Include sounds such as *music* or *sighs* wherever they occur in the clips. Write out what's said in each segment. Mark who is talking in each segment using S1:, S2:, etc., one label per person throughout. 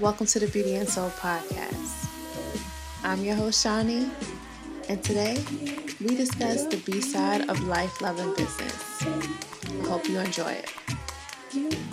S1: Welcome to the Beauty and Soul podcast. I'm your host, Shawnee, and today we discuss the B side of life, love, and business. I hope you enjoy it.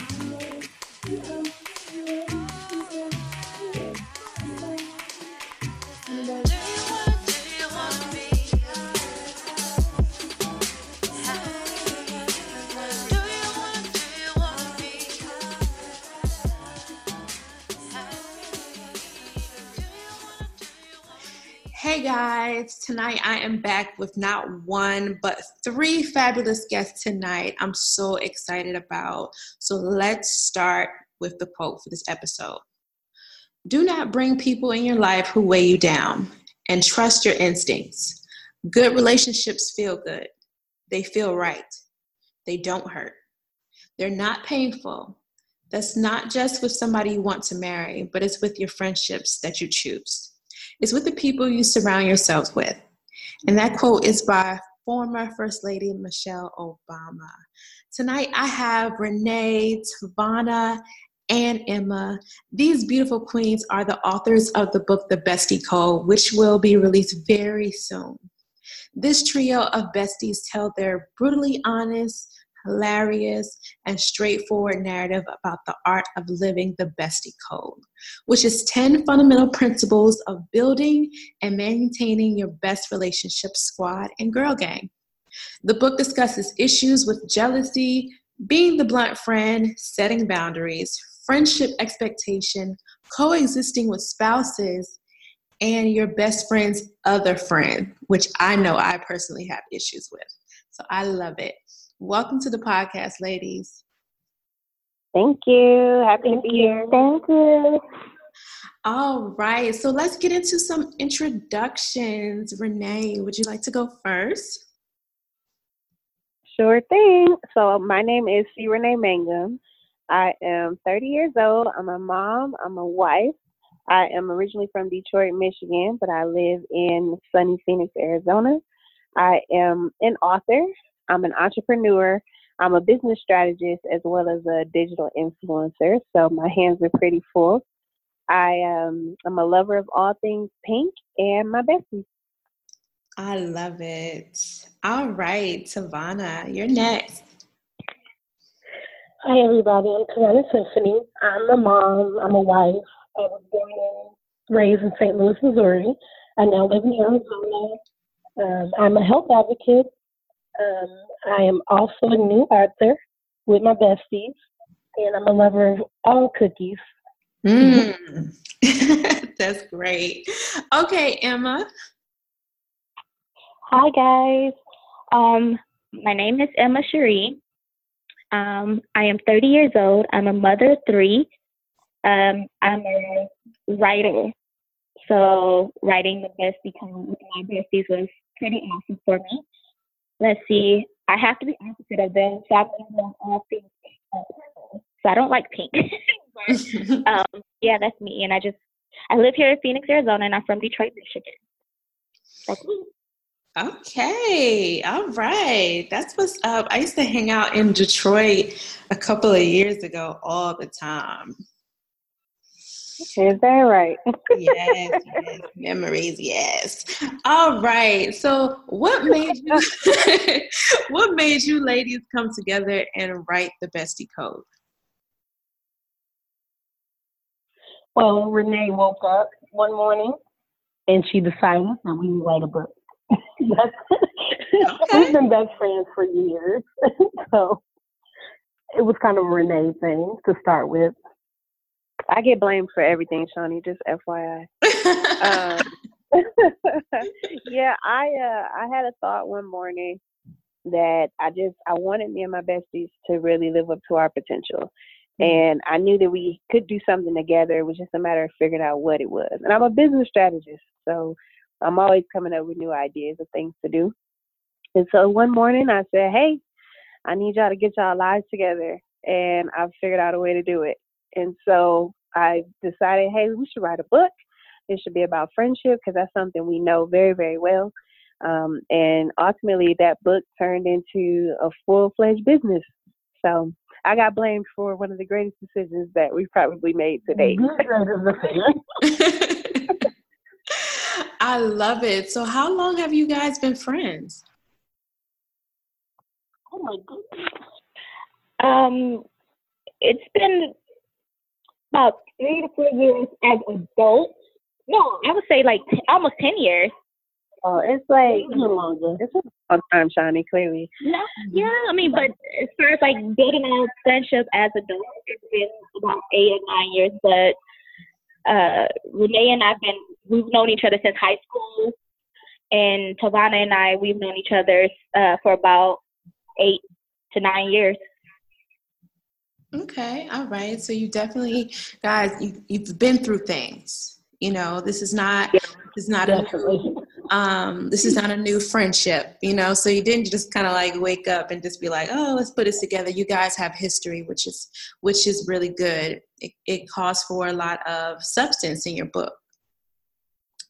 S1: Tonight I am back with not one but three fabulous guests tonight. I'm so excited about. So let's start with the quote for this episode. Do not bring people in your life who weigh you down and trust your instincts. Good relationships feel good, they feel right, they don't hurt, they're not painful. That's not just with somebody you want to marry, but it's with your friendships that you choose. It's with the people you surround yourselves with. And that quote is by former First Lady Michelle Obama. Tonight I have Renee, Tavana, and Emma. These beautiful queens are the authors of the book The Bestie Code, which will be released very soon. This trio of besties tell their brutally honest, hilarious, and straightforward narrative about the art of living the bestie code, which is 10 fundamental principles of building and maintaining your best relationship squad and girl gang. The book discusses issues with jealousy, being the blunt friend, setting boundaries, friendship expectation, coexisting with spouses, and your best friend's other friend, which I know I personally have issues with. So I love it. Welcome to the podcast, ladies.
S2: Thank you. Happy Thank to be you. here.
S3: Thank you.
S1: All right. So let's get into some introductions. Renee, would you like to go first?
S2: Sure thing. So my name is C. Renee Mangum. I am 30 years old. I'm a mom. I'm a wife. I am originally from Detroit, Michigan, but I live in sunny Phoenix, Arizona. I am an author. I'm an entrepreneur. I'm a business strategist as well as a digital influencer. So my hands are pretty full. I am I'm a lover of all things pink and my bestie.
S1: I love it. All right, Savannah, you're next.
S3: Hi everybody, I'm Savannah Symphony. I'm a mom, I'm a wife. I was born and raised in St. Louis, Missouri. I now live in Arizona. Um, I'm a health advocate um, I am also a new author with my besties, and I'm a lover of all cookies.
S1: Mm. *laughs* That's great. Okay, Emma.
S4: Hi, guys. Um, my name is Emma Cherie. Um, I am 30 years old. I'm a mother of three. Um, I'm a writer. So, writing the bestie with my besties was pretty awesome for me let's see, I have to be opposite of them. So I'm on all things purple. So I don't like pink. *laughs* but, *laughs* um, yeah, that's me. And I just, I live here in Phoenix, Arizona, and I'm from Detroit, Michigan. That's me.
S1: Okay, all right. That's what's up. I used to hang out in Detroit a couple of years ago all the time.
S2: Is that right?
S1: yes, yes, memories, yes. All right. So, what made you *laughs* what made you ladies come together and write the Bestie Code?
S3: Well, Renee woke up one morning and she decided that we would write a book. *laughs* okay. We've been best friends for years, *laughs* so it was kind of a Renee thing to start with.
S2: I get blamed for everything, Shawnee. Just FYI. um, *laughs* yeah, I uh, I had a thought one morning that I just I wanted me and my besties to really live up to our potential. Mm-hmm. And I knew that we could do something together. It was just a matter of figuring out what it was. And I'm a business strategist, so I'm always coming up with new ideas of things to do. And so one morning I said, Hey, I need y'all to get y'all lives together. And I've figured out a way to do it. And so I decided, hey, we should write a book. It should be about friendship because that's something we know very, very well. Um, and ultimately, that book turned into a full fledged business. So I got blamed for one of the greatest decisions that we've probably made today. *laughs*
S1: I love it. So, how long have you guys been friends?
S3: Oh my goodness.
S4: Um, it's been about three to four years as adults. No, I would say like t- almost ten years.
S2: Oh, it's like
S3: A little longer.
S2: it's a long time, Shawnee. Clearly,
S4: No, yeah, I mean, but as far as like building a friendship as adults, it's been about eight or nine years. But uh, Renee and I've been we've known each other since high school, and Tavana and I we've known each other uh, for about eight to nine years.
S1: Okay, all right. So you definitely, guys, you, you've been through things. You know, this is not
S2: Yeah.
S1: this is not a
S3: Definitely.
S1: um this is not a new friendship. You know, so you didn't just kind of like wake up and just be like, oh, let's put this together. You guys have history, which is which is really good. It, it calls for a lot of substance in your book.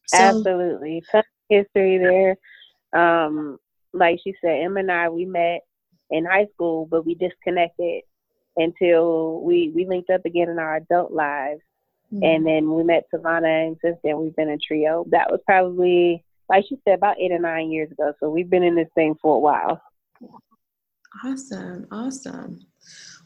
S1: So,
S2: absolutely, history there. Um, like she said, Emma and I we met in high school, but we disconnected until we we linked up again in our adult lives.
S1: mm,
S2: and then we met Savannah, and since then we've been a trio. That was probably, like she said, about eight or nine years ago. So we've been in this thing for a while.
S1: Awesome, awesome.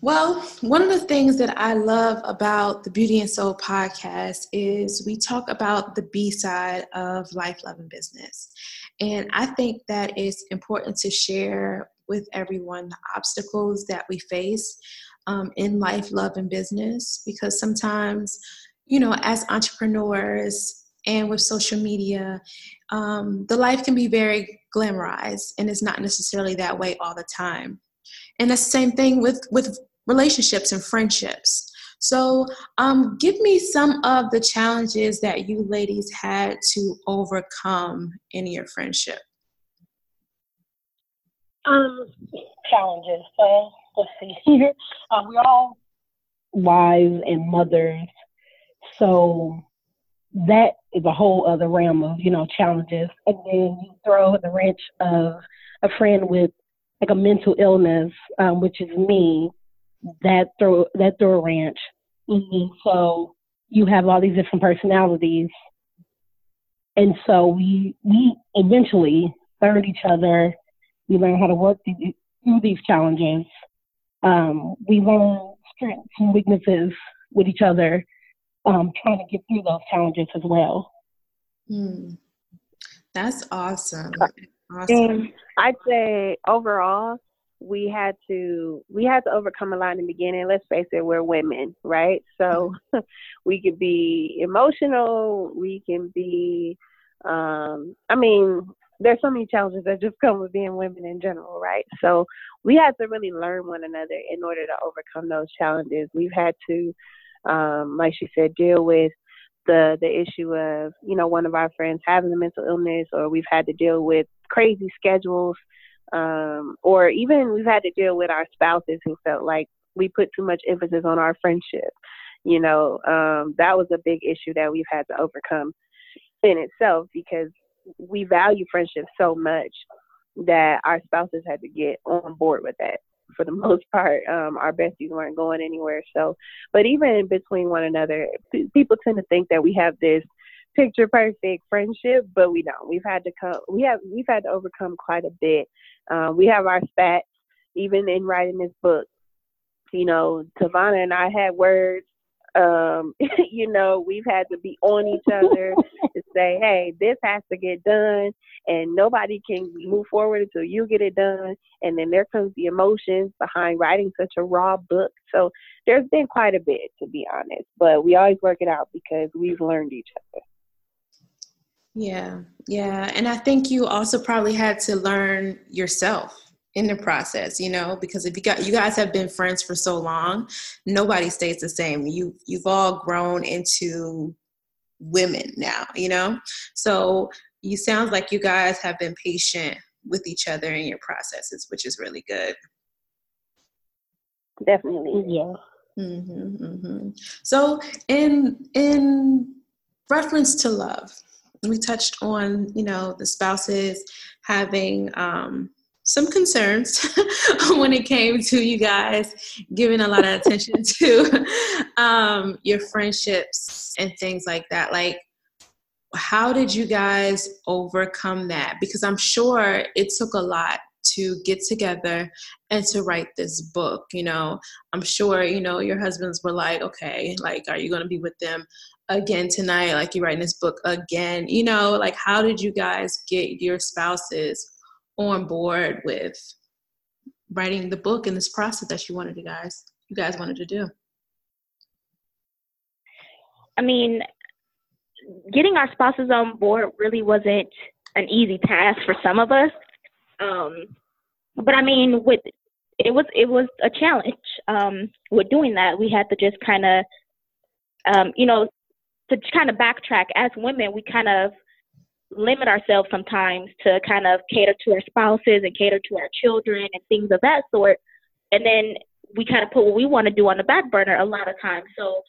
S1: Well, one of the things that I love about the Beauty and Soul podcast is we talk about the B side of life, love, and business. And I think that it's important to share with everyone the obstacles that we face um, in life, love, and business because sometimes, you know, as entrepreneurs and with social media, um, the life can be very glamorized and it's not necessarily that way all the time. And the same thing with with relationships and friendships. So um, give me some of the challenges that you ladies had to overcome in your friendship.
S3: Um, challenges. So *laughs* Uh, we're all wives and mothers, so that is a whole other realm of you know challenges. And then you throw the wrench of a friend with like a mental illness, um, which is me. That throw that throw a wrench. And so you have all these different personalities, and so we we eventually third each other we learn how to work through these challenges. Um, we learn strengths and weaknesses with each other, um, trying to get through those challenges as well.
S1: Hmm. that's awesome
S2: Uh,
S1: awesome
S2: And I'd say overall, we had to we had to overcome a lot in the beginning. Let's face it, we're women, right? So *laughs* we could be emotional. We can be. Um, I mean, there's so many challenges that just come with being women in general, right? So we had to really learn one another in order to overcome those challenges. We've had to, um, like she said, deal with the the issue of you know one of our friends having a mental illness, or we've had to deal with crazy schedules, um, or even we've had to deal with our spouses who felt like we put too much emphasis on our friendship. You know, um, that was a big issue that we've had to overcome in itself because we value friendship so much that our spouses had to get on board with that for the *laughs* most part. Um, our besties weren't going anywhere. So, but even between one another, p- people tend to think that we have this picture perfect friendship, but we don't. We've had to come. We have we've had to overcome quite a bit. Uh, we have our spats, even in writing this book. You know, Tavana and I had words. Um, *laughs* you know, we've had to be on each other to *laughs* say, hey, this has to get done, and nobody can move forward until you get it done. And then there comes the emotions behind writing such a raw book. So there's been quite a bit, to be honest, but we always work it out because we've learned each other.
S1: Yeah, yeah. And I think you also probably had to learn yourself in the process, you know, because if you got you guys have been friends for so long, nobody stays the same. You you've all grown into women now, you know? So you sounds like you guys have been patient with each other in your processes, which is really good.
S2: Definitely.
S3: Yeah.
S1: hmm hmm So, in in reference to love, we touched on you know the spouses having um, some concerns *laughs* when it came to you guys giving a lot of attention *laughs* to um, your friendships and things like that. Like, how did you guys overcome that? Because I'm sure it took a lot to get together and to write this book you know i'm sure you know your husbands were like okay like are you going to be with them again tonight like you're writing this book again you know like how did you guys get your spouses on board with writing the book and this process that you wanted to guys you guys wanted to do
S4: i mean getting our spouses on board really wasn't an easy task for some of us um, but I mean, with it was it was a challenge um, with doing that. We had to just kind of, um, you know, to kind of backtrack. As women, we kind of limit ourselves sometimes to kind of cater to our spouses and cater to our children and things of that sort. And then we kind of put what we want to do on the back burner a lot of times. So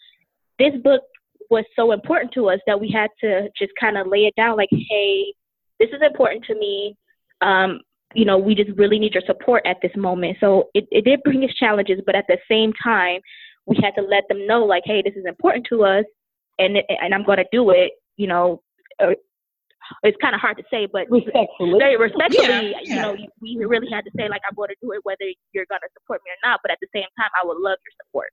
S4: this book was so important to us that we had to just kind of lay it down like, hey, this is important to me. Um, you know, we just really need your support at this moment. So it, it did bring us challenges, but at the same time, we had to let them know, like, hey, this is important to us, and and I'm going to do it. You know, it's kind of hard to say, but
S3: respectfully,
S4: very respectfully, yeah, yeah. you know, we really had to say, like, I'm going to do it, whether you're going to support me or not. But at the same time, I would love your support.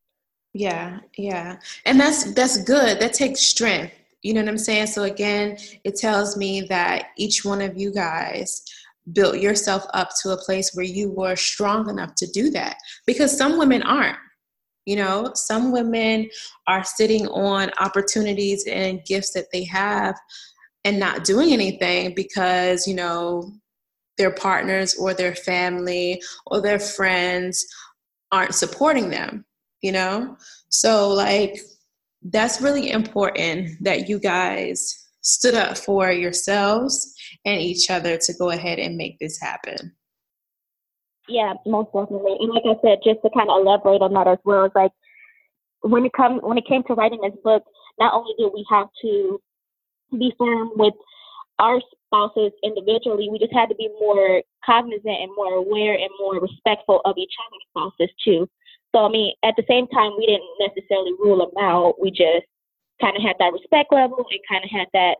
S1: Yeah, yeah, and that's that's good. That takes strength. You know what I'm saying? So again, it tells me that each one of you guys built yourself up to a place where you were strong enough to do that because some women aren't you know some women are sitting on opportunities and gifts that they have and not doing anything because you know their partners or their family or their friends aren't supporting them you know so like that's really important that you guys stood up for yourselves and each other to go ahead and make this happen.
S4: Yeah, most definitely. And like I said, just to kind of elaborate on that as well, is like when it come when it came to writing this book, not only did we have to be firm with our spouses individually, we just had to be more cognizant and more aware and more respectful of each other's spouses too. So I mean, at the same time, we didn't necessarily rule them out. We just kind of had that respect level and kind of had that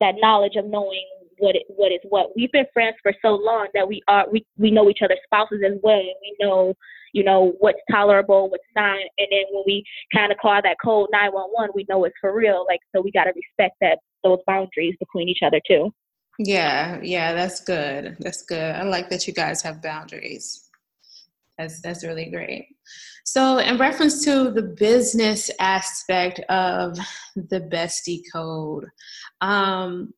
S4: that knowledge of knowing what it, what is what. We've been friends for so long that we are we, we know each other's spouses as well. We know you know what's tolerable, what's not, and then when we kind of call that code nine one one, we know it's for real. Like so, we got to respect that those boundaries between each other too.
S1: Yeah, yeah, that's good. That's good. I like that you guys have boundaries. That's that's really great. So, in reference to the business aspect of the Bestie Code, um,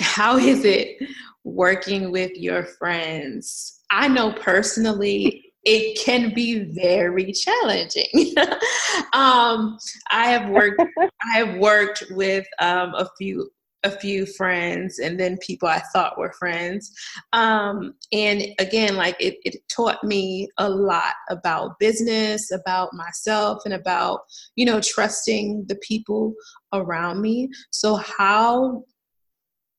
S1: how is it working with your friends? I know personally it can be very challenging. *laughs* um, I have worked. *laughs* I have worked with um, a few a few friends and then people I thought were friends. Um, and again, like it, it taught me a lot about business, about myself, and about, you know, trusting the people around me. So how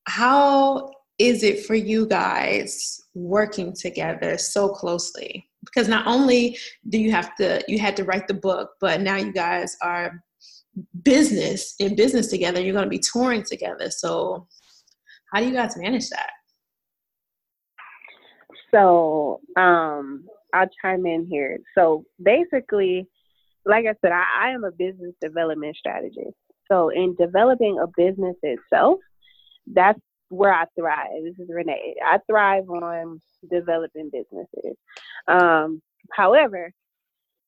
S1: how is it for you guys working together so closely? Because not only do you have to you had to write the book, but now you guys are business in business together. You're going to be touring together. So, how do you guys manage that?
S2: So, um, I'll chime in here. So, basically, like I said, I, I am a business development strategist. So, in developing a business itself, that's where I thrive. This is Renee. I thrive on developing businesses. Um, however,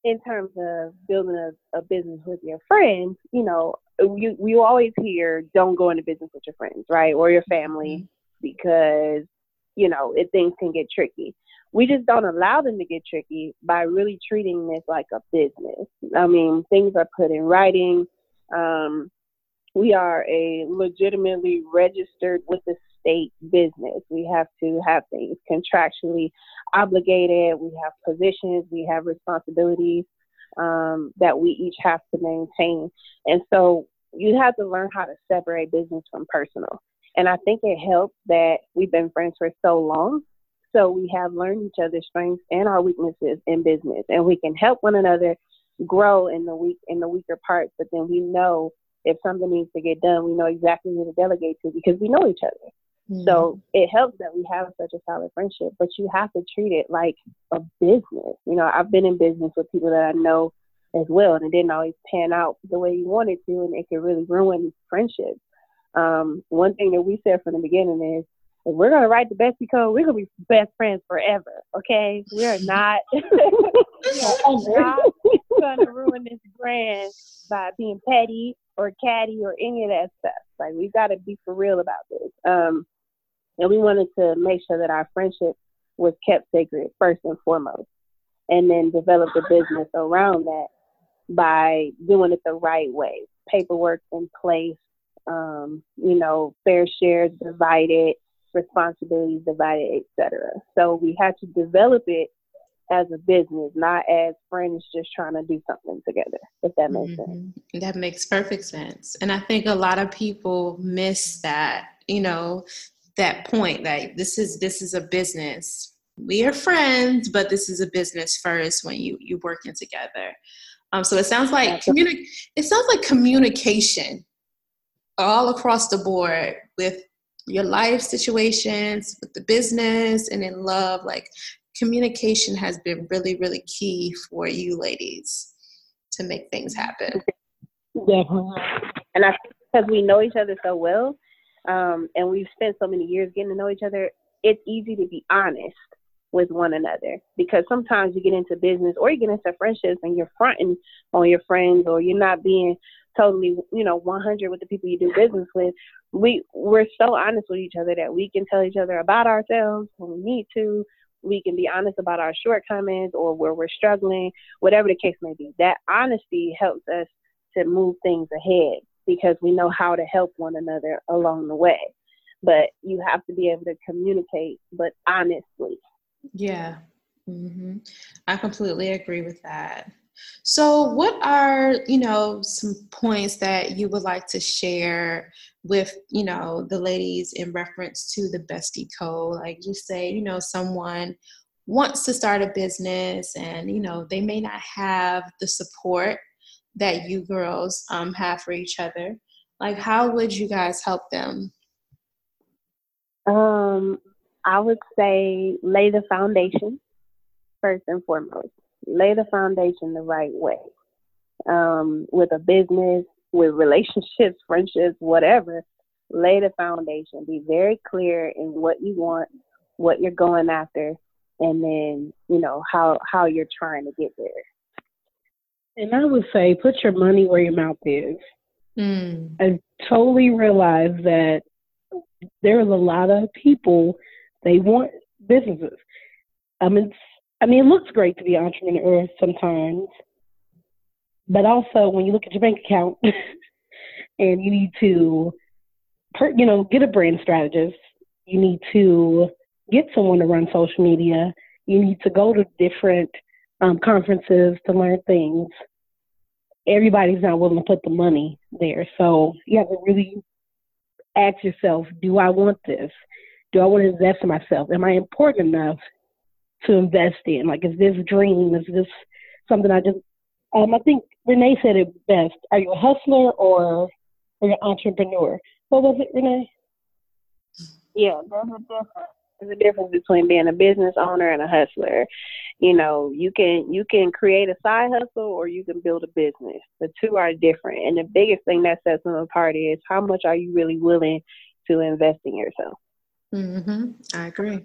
S2: in terms of building a, a business with your friends, you know, you you always hear don't go into business with your friends, right, or your family, mm-hmm. because you know it, things can get tricky. We just don't allow them to get tricky by really treating this like a business. I mean, things are put in writing. Um, we are a legitimately registered with the state business. We have to have things contractually obligated. We have positions. We have responsibilities um, that we each have to maintain. And so you have to learn how to separate business from personal. And I think it helps that we've been friends for so long. So we have learned each other's strengths and our weaknesses in business, and we can help one another grow in the weak in the weaker parts. But then we know if something needs to get done, we know exactly who to delegate to because we know each other. Mm-hmm. So it helps that we have such a solid friendship, but you have to treat it like a business. You know, I've been in business with people that I know as well, and it didn't always pan out the way you wanted to, and it could really ruin friendships. Um, one thing that we said from the beginning is if we're gonna write the bestie code, we're gonna be best friends forever. Okay, we are not, *laughs* *laughs* not gonna ruin this brand by being petty or caddy or any of that stuff. Like we've got to be for real about this. Um, and we wanted to make sure that our friendship was kept sacred first and foremost, and then develop a business around that by doing it the right way. Paperwork in place, um, you know, fair shares divided, responsibilities divided, etc. So we had to develop it as a business, not as friends just trying to do something together, if that makes mm-hmm. sense.
S1: That makes perfect sense. And I think a lot of people miss that, you know, that point that this is this is a business. We are friends, but this is a business first when you you working together. Um, so it sounds like communi- it sounds like communication all across the board with your life situations, with the business, and in love. Like communication has been really, really key for you ladies to make things happen.
S2: Definitely. And I think because we know each other so well, um, and we've spent so many years getting to know each other, it's easy to be honest with one another because sometimes you get into business or you get into friendships and you're fronting on your friends or you're not being totally, you know, 100 with the people you do business with. We we're so honest with each other that we can tell each other about ourselves when we need to we can be honest about our shortcomings or where we're struggling, whatever the case may be. That honesty helps us to move things ahead because we know how to help one another along the way. But you have to be able to communicate, but honestly.
S1: Yeah. Mm-hmm. I completely agree with that. So, what are, you know, some points that you would like to share with, you know, the ladies in reference to the bestie code? Like you say, you know, someone wants to start a business and, you know, they may not have the support that you girls um, have for each other. Like, how would you guys help them?
S2: Um, I would say lay the foundation first and foremost lay the foundation the right way um, with a business, with relationships, *laughs* friendships, whatever. Lay the foundation. Be very clear in what you want, what you're going after, and then you know how how you're trying to get there.
S3: And I would say, put your money where your mouth is. Mm. I totally realize that there's a lot of people they want businesses. I mean, I mean, it looks great to be an entrepreneur sometimes, but also when you look at your bank account *laughs* and you need to, you know, get a brand strategist, you need to get someone to run social media, you need to go to different um, conferences to learn things. Everybody's not willing to put the money there, so you have to really ask yourself: Do I want this? Do I want to invest in myself? Am I important enough to invest in? Like, is this dream? Is this something I just? Um, I think Renee said it best. Are you a hustler or are you an entrepreneur? What was it, Renee?
S2: Yeah, there's a difference. There's a difference between being a business owner and a hustler. You know, you can you can create a side hustle or you can build a business. The two are different, and the biggest thing that sets them apart is how much are you really willing to invest in yourself.
S1: Mhm. I agree.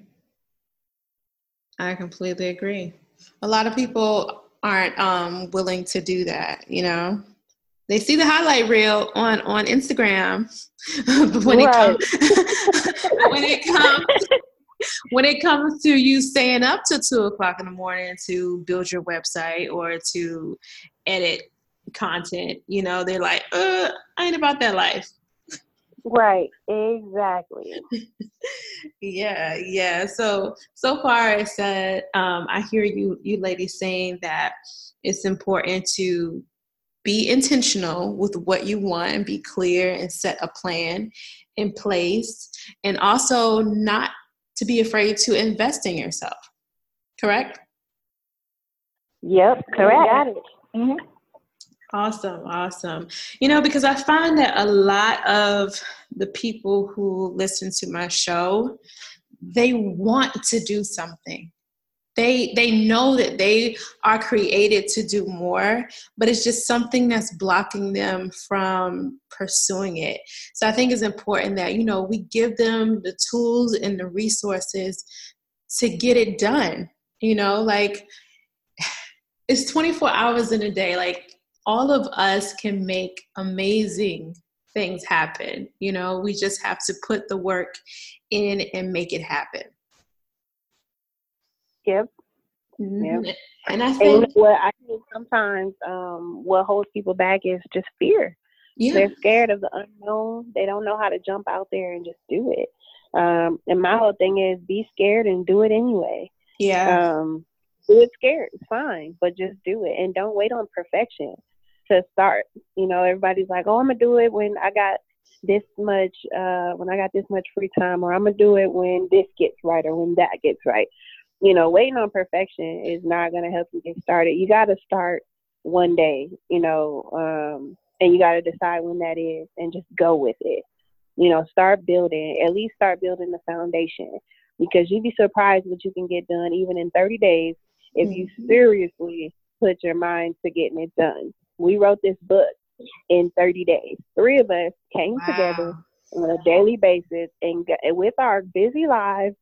S1: I completely agree. A lot of people aren't um, willing to do that, you know. They see the highlight reel on on Instagram, but when right. it comes when it comes *laughs* when it comes to you staying up to two o'clock in the morning to build your website or to edit content, you know, they're like, uh, I ain't about that life.
S2: Right, exactly. *laughs*
S1: yeah, yeah. So so far I said um, I hear you you ladies saying that it's important to be intentional with what you want and be clear and set a plan in place and also not to be afraid to invest in yourself. Correct?
S2: Yep, correct. Got it. Mm-hmm.
S1: Awesome, awesome. You know, because I find that a lot of the people who listen to my show, they want to do something. They they know that they are created to do more, but it's just something that's blocking them from pursuing it. So I think it's important that, you know, we give them the tools and the resources to get it done. You know, like *sighs* it's 24 hours in a day. Like all of us can make amazing things happen. You know, we just have to put the work in and make it happen.
S2: Yep. Mm-hmm. Yep. And I think and what I think sometimes um, what holds people back is just fear. Yeah. They're scared of the unknown. They don't know how to jump out there and just do it. Um, and my whole thing is be scared and do it anyway.
S1: Yeah.
S2: Um, do it scared, it's fine, but just do it and don't wait on perfection to start. You know, everybody's like, "Oh, I'm gonna do it when I got this much, uh, when I got this much free time, or I'm gonna do it when this gets right or when that gets right." You know, waiting on perfection is not gonna help you get started. You got to start one day. You know, um, and you got to decide when that is, and just go with it. You know, start building. At least start building the foundation because you'd be surprised what you can get done even in 30 days if mm-hmm. you seriously put your mind to getting it done. We wrote this book in 30 days. Three of us came wow. together on a daily basis and, with our busy lives,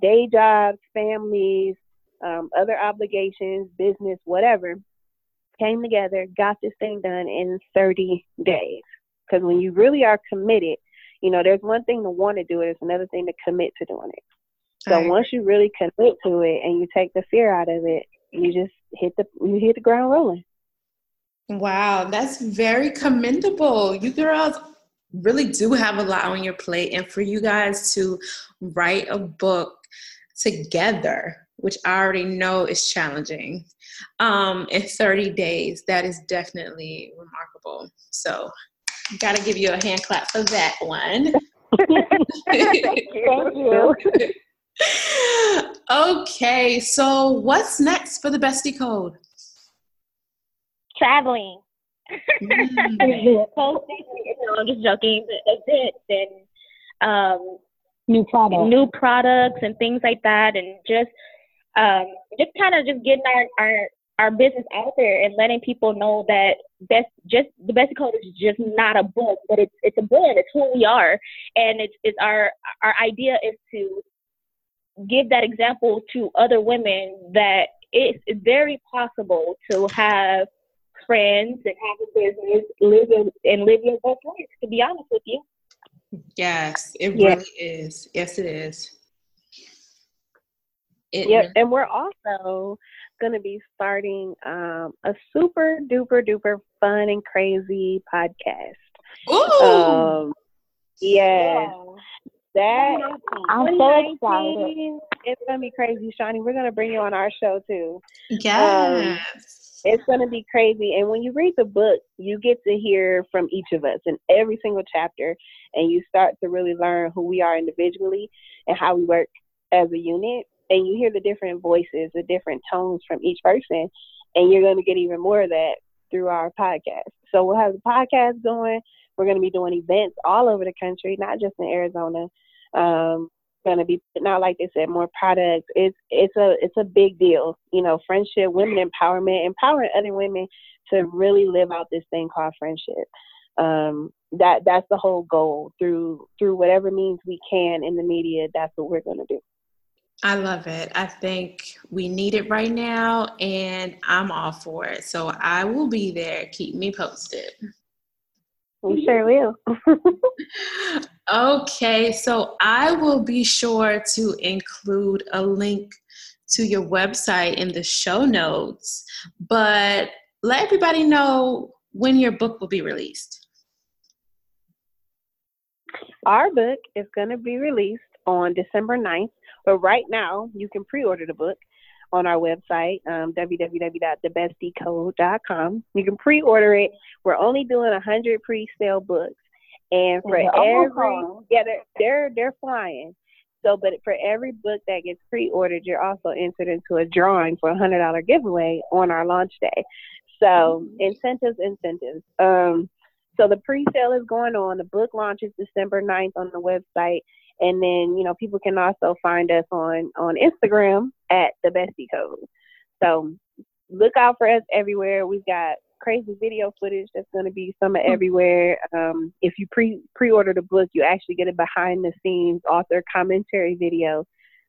S2: day jobs, families, um, other obligations, business, whatever, came together, got this thing done in 30 days. Because when you really are committed, you know, there's one thing to want to do it, it's another thing to commit to doing it. So once you really commit to it and you take the fear out of it, you just hit the you hit the ground rolling.
S1: Wow, that's very commendable. You girls really do have a lot on your plate. And for you guys to write a book together, which I already know is challenging, um, in 30 days, that is definitely remarkable. So, got to give you a hand clap for that one. *laughs* *laughs*
S2: Thank you.
S1: okay, so what's next for the bestie code?
S4: Traveling. *laughs* Mm. no, I'm just joking. Events and um,
S3: new products,
S4: new products, and things like that, and just um, just kind of just getting our, our our business out there and letting people know that best just the best code is just not a book, but it's it's a brand. It's who we are, and it's it's our our idea is to give that example to other women that it's very possible to have friends and have a business, live in, and live your best life. To be honest with you.
S1: Yes, it yes. really is. Yes, it is.
S2: It yep, really- and we're also going to be starting um, a super duper duper fun and crazy podcast.
S1: Ooh.
S2: Um, yes. Yeah. That
S4: I'm so excited.
S2: It's gonna be crazy, Shawnee. We're gonna bring you on our show too.
S1: Yes. Um,
S2: it's going to be crazy. And when you read the book, you get to hear from each of us in every single chapter, and you start to really learn who we are individually and how we work as a unit. And you hear the different voices, the different tones from each person, and you're going to get even more of that through our podcast. So we'll have the podcast going. We're going to be doing events all over the country, not just in Arizona. Um, going to be not like they said more products it's it's a it's a big deal you know friendship women empowerment empowering other women to really live out this thing called friendship um that that's the whole goal through through whatever means we can in the media that's what we're going to do
S1: I love it. I think we need it right now, and I'm all for it. So I will be there. Keep me posted.
S2: We sure will. *laughs*
S1: okay, so I will be sure to include a link to your website in the show notes, but let everybody know when your book will be released.
S2: Our book is going to be released on December 9th, but right now you can pre order the book on our website, um, www.thebestiecode.com. You can pre-order it. We're only doing 100 pre-sale books. And for every, yeah, they're, they're, they're flying. So, but for every book that gets pre-ordered, you're also entered into a drawing for a hundred dollar giveaway on our launch day. So mm-hmm. incentives, incentives. Um, so the pre-sale is going on. The book launches December 9th on the website. And then, you know, people can also find us on, on Instagram at the Bestie Code. So look out for us everywhere. We've got crazy video footage that's going to be some of hmm. everywhere. Um, if you pre pre order the book, you actually get a behind the scenes author commentary video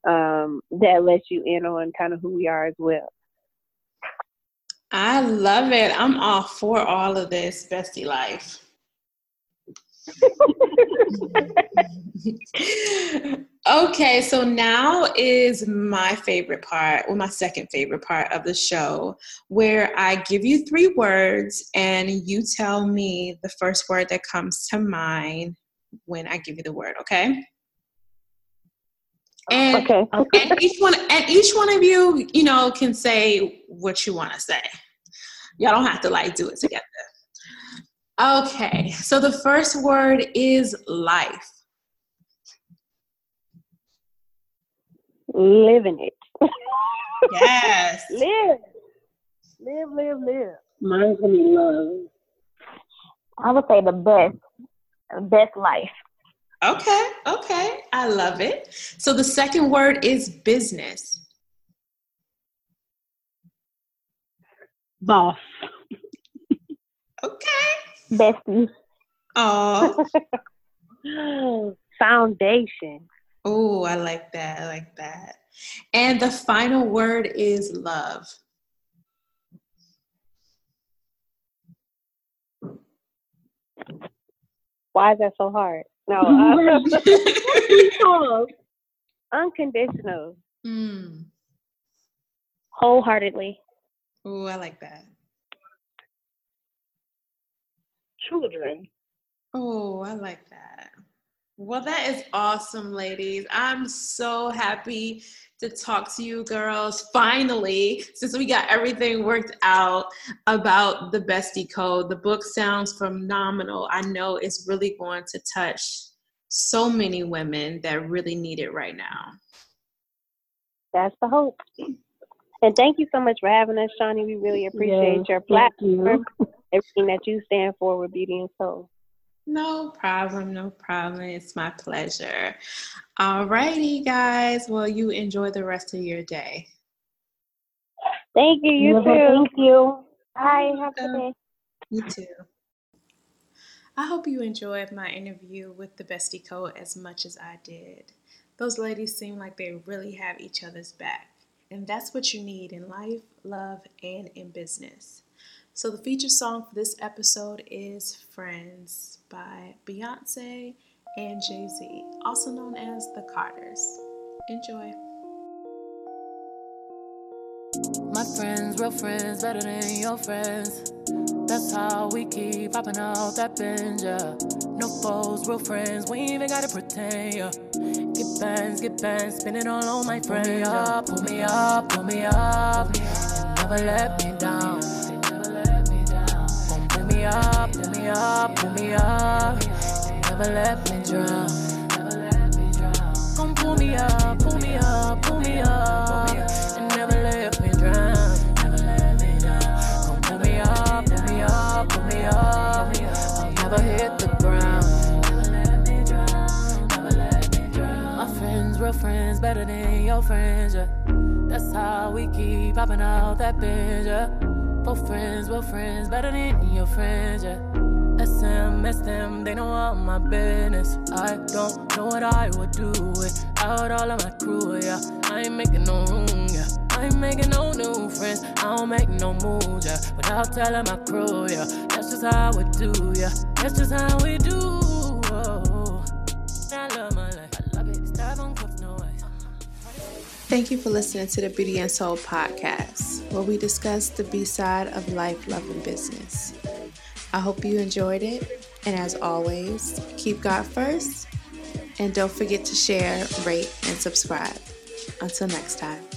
S2: um, that lets you in on kind of who we are as well.
S1: I love it. I'm all for all of this, bestie life. Okay, so now is my favorite part, or my second favorite part of the show, where I give you three words and you tell me the first word that comes to mind when I give you the word, okay? And, okay. and each one and each one of you, you know, can say what you want to say. Y'all don't have to like do it together. Okay, so the first word is life.
S2: Living it.
S1: Yes. *laughs*
S2: live. Live, live, live.
S3: Mine's gonna be love.
S4: I would say the best, best life.
S1: Okay, okay. I love it. So the second word is business.
S3: Boss.
S1: Okay.
S4: Bestie.
S1: Oh. *laughs*
S2: Foundation.
S1: Oh, I like that. I like that. And the final word is love.
S2: Why is that so hard? No. *laughs* Uh, *laughs* unconditional.
S1: Mm.
S4: Wholeheartedly.
S1: Oh, I like that
S3: children.
S1: Oh, I like that. Well, that is awesome, ladies. I'm so happy to talk to you girls finally, since we got everything worked out about the Bestie Code. The book sounds phenomenal. I know it's really going to touch so many women that really need it right now.
S2: That's the hope. And thank you so much for having us, Shawnee. We really appreciate yes, your platform, you. everything that you stand for with Beauty and Soul.
S1: No problem, no problem. It's my pleasure. All righty, guys. Well, you enjoy the rest of your day.
S2: Thank you. You too.
S4: Thank you. Bye. Have a good day.
S1: You too. I hope you enjoyed my interview with the Bestie Code as much as I did. Those ladies seem like they really have each other's back. And that's what you need in life, love, and in business. So, the feature song for this episode is Friends by Beyonce and Jay Z, also known as the Carters. Enjoy. My friends, real friends, better than your friends. That's how we keep popping out that binge, yeah. No foes, real friends, we ain't even gotta pretend, yeah. Get bands, get bands, spin it all on my friends. Pull me up, pull me up, pull me up, never let me down. Gon' pull me up, pull me up, pull me up, never let me drown. Never hit the real friends better than your friends, yeah. That's how we keep popping out that binge, yeah. Both friends, real friends better than your friends, yeah. SM, them, they know all my business. I don't know what I would do without all of my crew, yeah. I ain't making no room, yeah. I ain't making no new friends. I don't make no moves, yeah. Without telling my crew, yeah. That's just how we do, yeah. That's just how we do. Oh. I love my life. Thank you for listening to the Beauty and Soul podcast, where we discuss the B side of life, love, and business. I hope you enjoyed it. And as always, keep God first. And don't forget to share, rate, and subscribe. Until next time.